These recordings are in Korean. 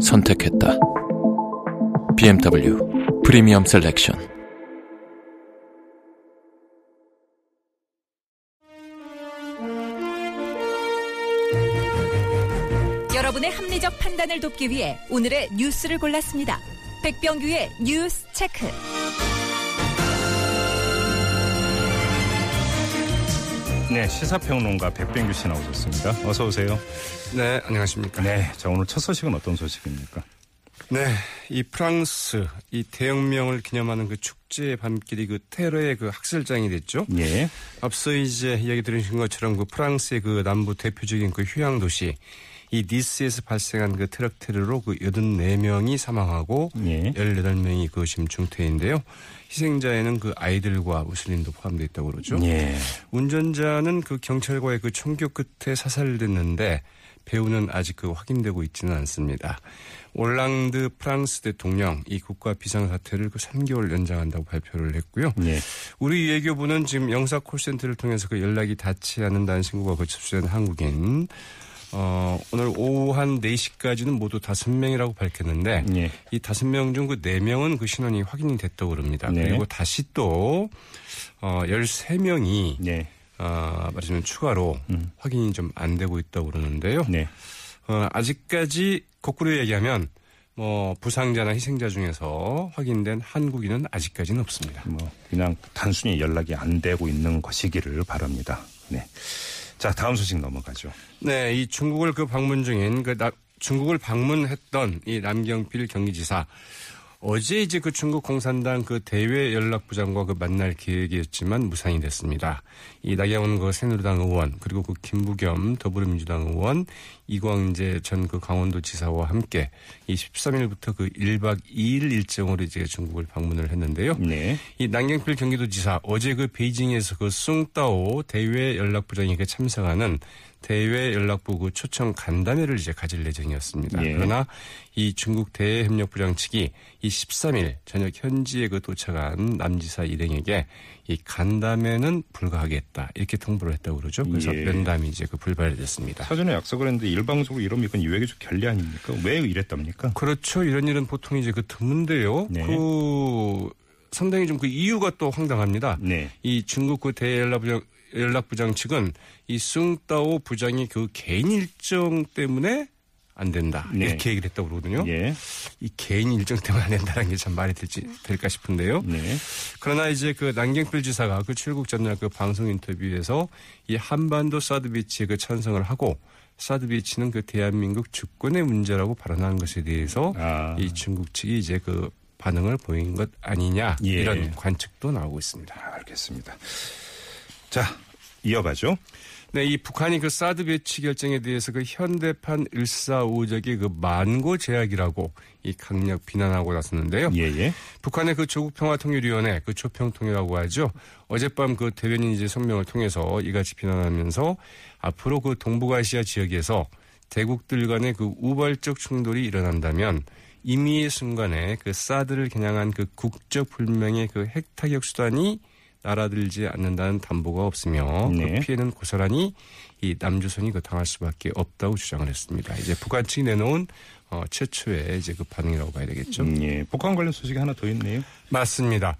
선택했다. BMW Premium Selection. 여러분의 합리적 판단을 돕기 위해 오늘의 뉴스를 골랐습니다. 백병규의 뉴스 체크. 네, 시사평론가 백병규 씨 나오셨습니다. 어서 오세요. 네, 안녕하십니까. 네, 자 오늘 첫 소식은 어떤 소식입니까? 네, 이 프랑스 이 대혁명을 기념하는 그 축제의 밤길이 그 테러의 그 학살장이 됐죠. 예. 앞서 이제 이야기 들으신 것처럼 그 프랑스의 그 남부 대표적인 그 휴양 도시 이 니스에서 발생한 그 트럭 테러로 그 84명이 사망하고 예. 18명이 그 지금 중태인데요. 희생자에는 그 아이들과 무슬림도 포함되어 있다고 그러죠. 예. 운전자는 그 경찰과의 그 총격 끝에 사살됐는데 배우는 아직 그 확인되고 있지는 않습니다. 올랑드 프랑스 대통령 이 국가 비상사태를 그 3개월 연장한다고 발표를 했고요. 예. 우리 외교부는 지금 영사 콜센터를 통해서 그 연락이 닿지 않는다는 신고가 그 접수된 한국인 어, 오늘 오후 한 4시까지는 모두 5명이라고 밝혔는데 예. 이 5명 중 그 4명은 그 신원이 확인이 됐다고 그럽니다. 네. 그리고 다시 또 어, 13명이 예. 어, 말하자면 추가로 음. 확인이 좀 안 되고 있다고 그러는데요. 네. 어, 아직까지 거꾸로 얘기하면 뭐 부상자나 희생자 중에서 확인된 한국인은 아직까지는 없습니다. 뭐 그냥 단순히 연락이 안 되고 있는 것이기를 바랍니다. 네. 자, 다음 소식 넘어가죠. 네, 이 중국을 그 방문 중인 그 나- 중국을 방문했던 이 남경필 경기지사 어제 이제 그 중국 공산당 그 대외 연락부장과 그 만날 계획이었지만 무산이 됐습니다. 이 나경원 그 새누리당 의원 그리고 그 김부겸 더불어민주당 의원 이광재 전 그 강원도지사와 함께 이 13일부터 그 1박 2일 일정으로 이제 중국을 방문을 했는데요. 네. 이 남경필 경기도지사 어제 그 베이징에서 그 숭따오 대외 연락부장이 그 참석하는 대외 연락부 그 초청 간담회를 이제 가질 예정이었습니다. 예. 그러나 이 중국 대외협력부장 측이 이 13일 저녁 현지에 그 도착한 남지사 일행에게 이 간담회는 불가하겠다 이렇게 통보를 했다고 그러죠. 그래서 예. 면담이 이제 그 불발이 됐습니다. 사전에 약속을 했는데 일방적으로 이러면 이건 외교적 결례 아닙니까? 왜 이랬답니까? 그렇죠. 이런 일은 보통 이제 그 드문데요. 네. 그 상당히 좀 그 이유가 또 황당합니다. 네. 이 중국 그 대연락부장 연락부장 측은 이 숭따오 부장이 그 개인 일정 때문에 안 된다 네. 이렇게 얘기를 했다고 그러거든요. 예. 이 개인 일정 때문에 안 된다는 게 참 말이 될지 될까 싶은데요. 네. 그러나 이제 그 남경필 지사가 그 출국 전날 그 방송 인터뷰에서 이 한반도 사드 비치에 그 찬성을 하고 사드 비치는 그 대한민국 주권의 문제라고 발언한 것에 대해서 아. 이 중국 측이 이제 그 반응을 보인 것 아니냐 예. 이런 관측도 나오고 있습니다. 아, 알겠습니다. 자, 이어가죠. 네, 이 북한이 그 사드 배치 결정에 대해서 그 현대판 일사오적의 그 만고 제약이라고 이 강력 비난하고 나섰는데요. 예, 예. 북한의 그 조국평화통일위원회 그 조평통이라고 하죠. 어젯밤 그 대변인 이제 성명을 통해서 이같이 비난하면서 앞으로 그 동북아시아 지역에서 대국들 간의 그 우발적 충돌이 일어난다면 임의의 순간에 그 사드를 겨냥한 그 국적 불명의 그 핵타격 수단이 날아들지 않는다는 담보가 없으며 네. 그 피해는 고스란히 이 남조선이 그 당할 수밖에 없다고 주장을 했습니다. 이제 북한 측이 내놓은 어, 최초의 이제 그 반응이라고 봐야 되겠죠. 음, 예. 북한 관련 소식이 하나 더 있네요. 맞습니다.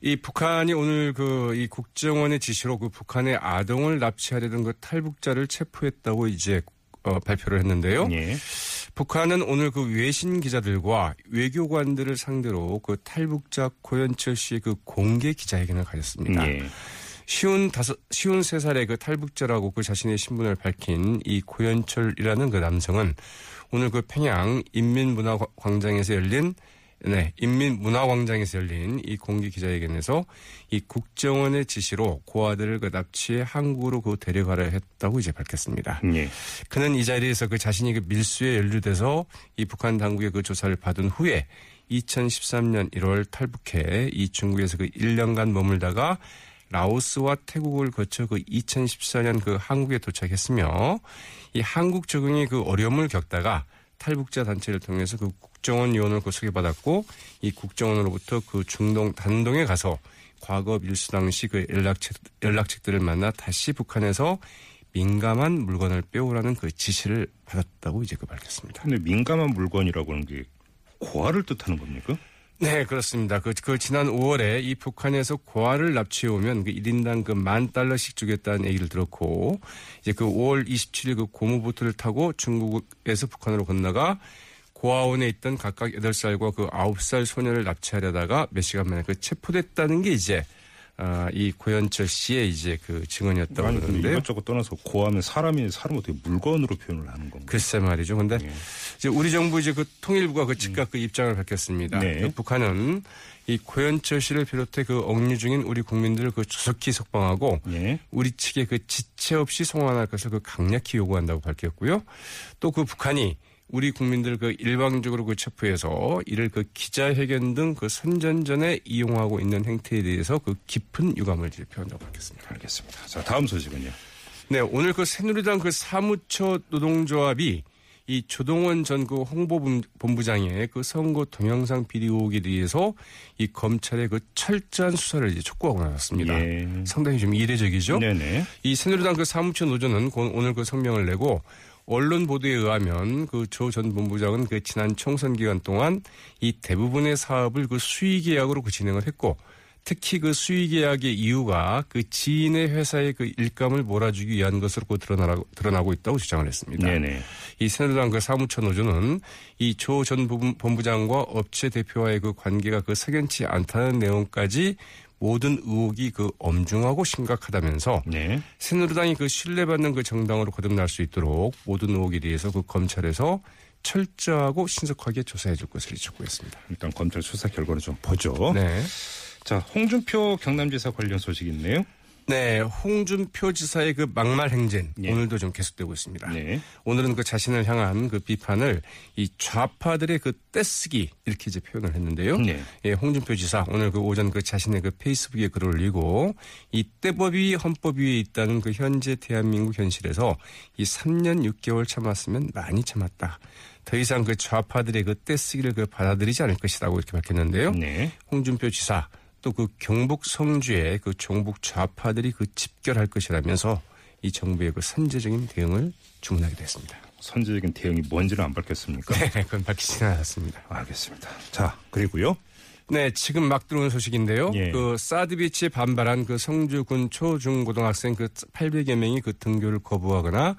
이 북한이 오늘 그 이 국정원의 지시로 그 북한의 아동을 납치하려던 그 탈북자를 체포했다고 이제 어, 발표를 했는데요. 예. 북한은 오늘 그 외신 기자들과 외교관들을 상대로 그 탈북자 고현철 씨의 그 공개 기자회견을 가졌습니다. 예. 쉬운 다섯, 쉬운 세 살의 그 탈북자라고 그 자신의 신분을 밝힌 이 고현철이라는 그 남성은 오늘 그 평양 인민문화광장에서 열린 네, 인민문화광장에서 열린 이 공개 기자회견에서 이 국정원의 지시로 고아들을 그 납치해 한국으로 그 데려가려 했다고 이제 밝혔습니다. 예. 그는 이 자리에서 그 자신이 그 밀수에 연루돼서 이 북한 당국의 그 조사를 받은 후에 2013년 1월 탈북해 이 중국에서 그 1년간 머물다가 라오스와 태국을 거쳐 그 2014년 그 한국에 도착했으며 이 한국 적응이 그 어려움을 겪다가 탈북자 단체를 통해서 그 국정원 요원을 그 소개받았고 이 국정원으로부터 그 중동 단동에 가서 과거 밀수 당시 그 연락책, 연락책들을 만나 다시 북한에서 민감한 물건을 빼오라는 그 지시를 받았다고 이제 그 밝혔습니다. 근데 민감한 물건이라고 하는 게 고아를 뜻하는 겁니까? 네, 그렇습니다. 그, 그 지난 5월에 이 북한에서 고아를 납치해 오면 그 1인당 그 만 달러씩 주겠다는 얘기를 들었고 이제 그 5월 27일 그 고무보트를 타고 중국에서 북한으로 건너가 고아원에 있던 각각 8살과 그 9살 소녀를 납치하려다가 몇 시간 만에 그 체포됐다는 게 이제 아, 이 고현철 씨의 이제 그 증언이었다고 아니 근데 그러는데요. 이것저것 떠나서 고아면 사람이 사람 어떻게 물건으로 표현을 하는 건가? 글쎄 말이죠. 근데 예. 이제 우리 정부 이제 그 통일부가 그 즉각 그 입장을 밝혔습니다. 네. 그 북한은 이 고현철 씨를 비롯해 그 억류 중인 우리 국민들을 그 조속히 석방하고 예. 우리 측에 그 지체 없이 송환할 것을 그 강력히 요구한다고 밝혔고요. 또 그 북한이 우리 국민들 그 일방적으로 그 체포해서 이를 그 기자회견 등 그 선전전에 이용하고 있는 행태에 대해서 그 깊은 유감을 표한다고 밝혔습니다. 알겠습니다. 자 다음 소식은요. 네, 오늘 그 새누리당 그 사무처 노동조합이 이 조동원 전 그 홍보본부장의 그 선거 동영상 비디오 의혹에 대해서 이 검찰의 그 철저한 수사를 이제 촉구하고 나왔습니다. 예. 상당히 좀 이례적이죠. 네네. 이 새누리당 그 사무처 노조는 고- 오늘 그 성명을 내고 언론 보도에 의하면 그 조 전 본부장은 그 지난 총선 기간 동안 이 대부분의 사업을 그 수의 계약으로 그 진행을 했고 특히 그 수의 계약의 이유가 그 지인의 회사의 그 일감을 몰아주기 위한 것으로 그 드러나고, 드러나고 있다고 주장을 했습니다. 네네. 이 새누리당 그 사무처 노조는 이 조 전 본부장과 업체 대표와의 그 관계가 그 석연치 않다는 내용까지 모든 의혹이 그 엄중하고 심각하다면서 네. 새누리당이 그 신뢰받는 그 정당으로 거듭날 수 있도록 모든 의혹에 대해서 그 검찰에서 철저하고 신속하게 조사해 줄 것을 촉구했습니다. 일단 검찰 수사 결과를 좀 보죠. 네. 자 홍준표 경남지사 관련 소식 있네요. 네, 홍준표 지사의 그 막말 행진 예. 오늘도 좀 계속되고 있습니다. 네. 오늘은 그 자신을 향한 그 비판을 이 좌파들의 그 떼쓰기 이렇게 이제 표현을 했는데요. 네. 예, 홍준표 지사 오늘 그 오전 그 자신의 그 페이스북에 글을 올리고 이 떼법이 헌법 위에 있다는 그 현재 대한민국 현실에서 이 3년 6개월 참았으면 많이 참았다. 더 이상 그 좌파들의 그 떼쓰기를 그 받아들이지 않을 것이라고 이렇게 밝혔는데요. 네. 홍준표 지사 또 그 경북 성주에 그 종북 좌파들이 그 집결할 것이라면서 이 정부의 그 선제적인 대응을 주문하기도 했습니다. 선제적인 대응이 뭔지는 안 밝혔습니까? 네, 그건 밝히지는 않았습니다. 알겠습니다. 자 그리고요. 네, 지금 막 들어온 소식인데요. 예. 그 사드 비치에 반발한 그 성주군 초중고등학생 그 800여 명이 그 등교를 거부하거나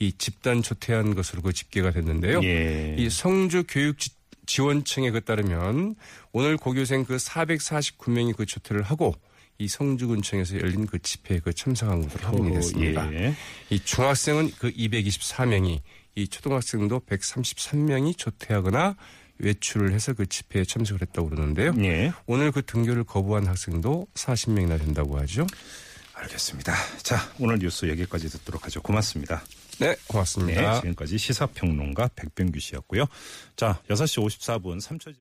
이 집단 조퇴한 것으로 그 집계가 됐는데요. 예. 이 성주 교육 지- 지원청에 그 따르면 오늘 고교생 그 449명이 그 조퇴를 하고 이 성주군청에서 열린 그 집회에 그 참석한 것으로 확인이 됐습니다. 예. 이 중학생은 그 224명이 이 초등학생도 133명이 조퇴하거나 외출을 해서 그 집회에 참석을 했다고 그러는데요. 예. 오늘 그 등교를 거부한 학생도 40명이나 된다고 하죠. 알겠습니다. 자 오늘 뉴스 여기까지 듣도록 하죠. 고맙습니다. 네, 네, 고맙습니다. 지금까지 시사평론가 백병규 씨였고요. 자, 6시 54분 3초.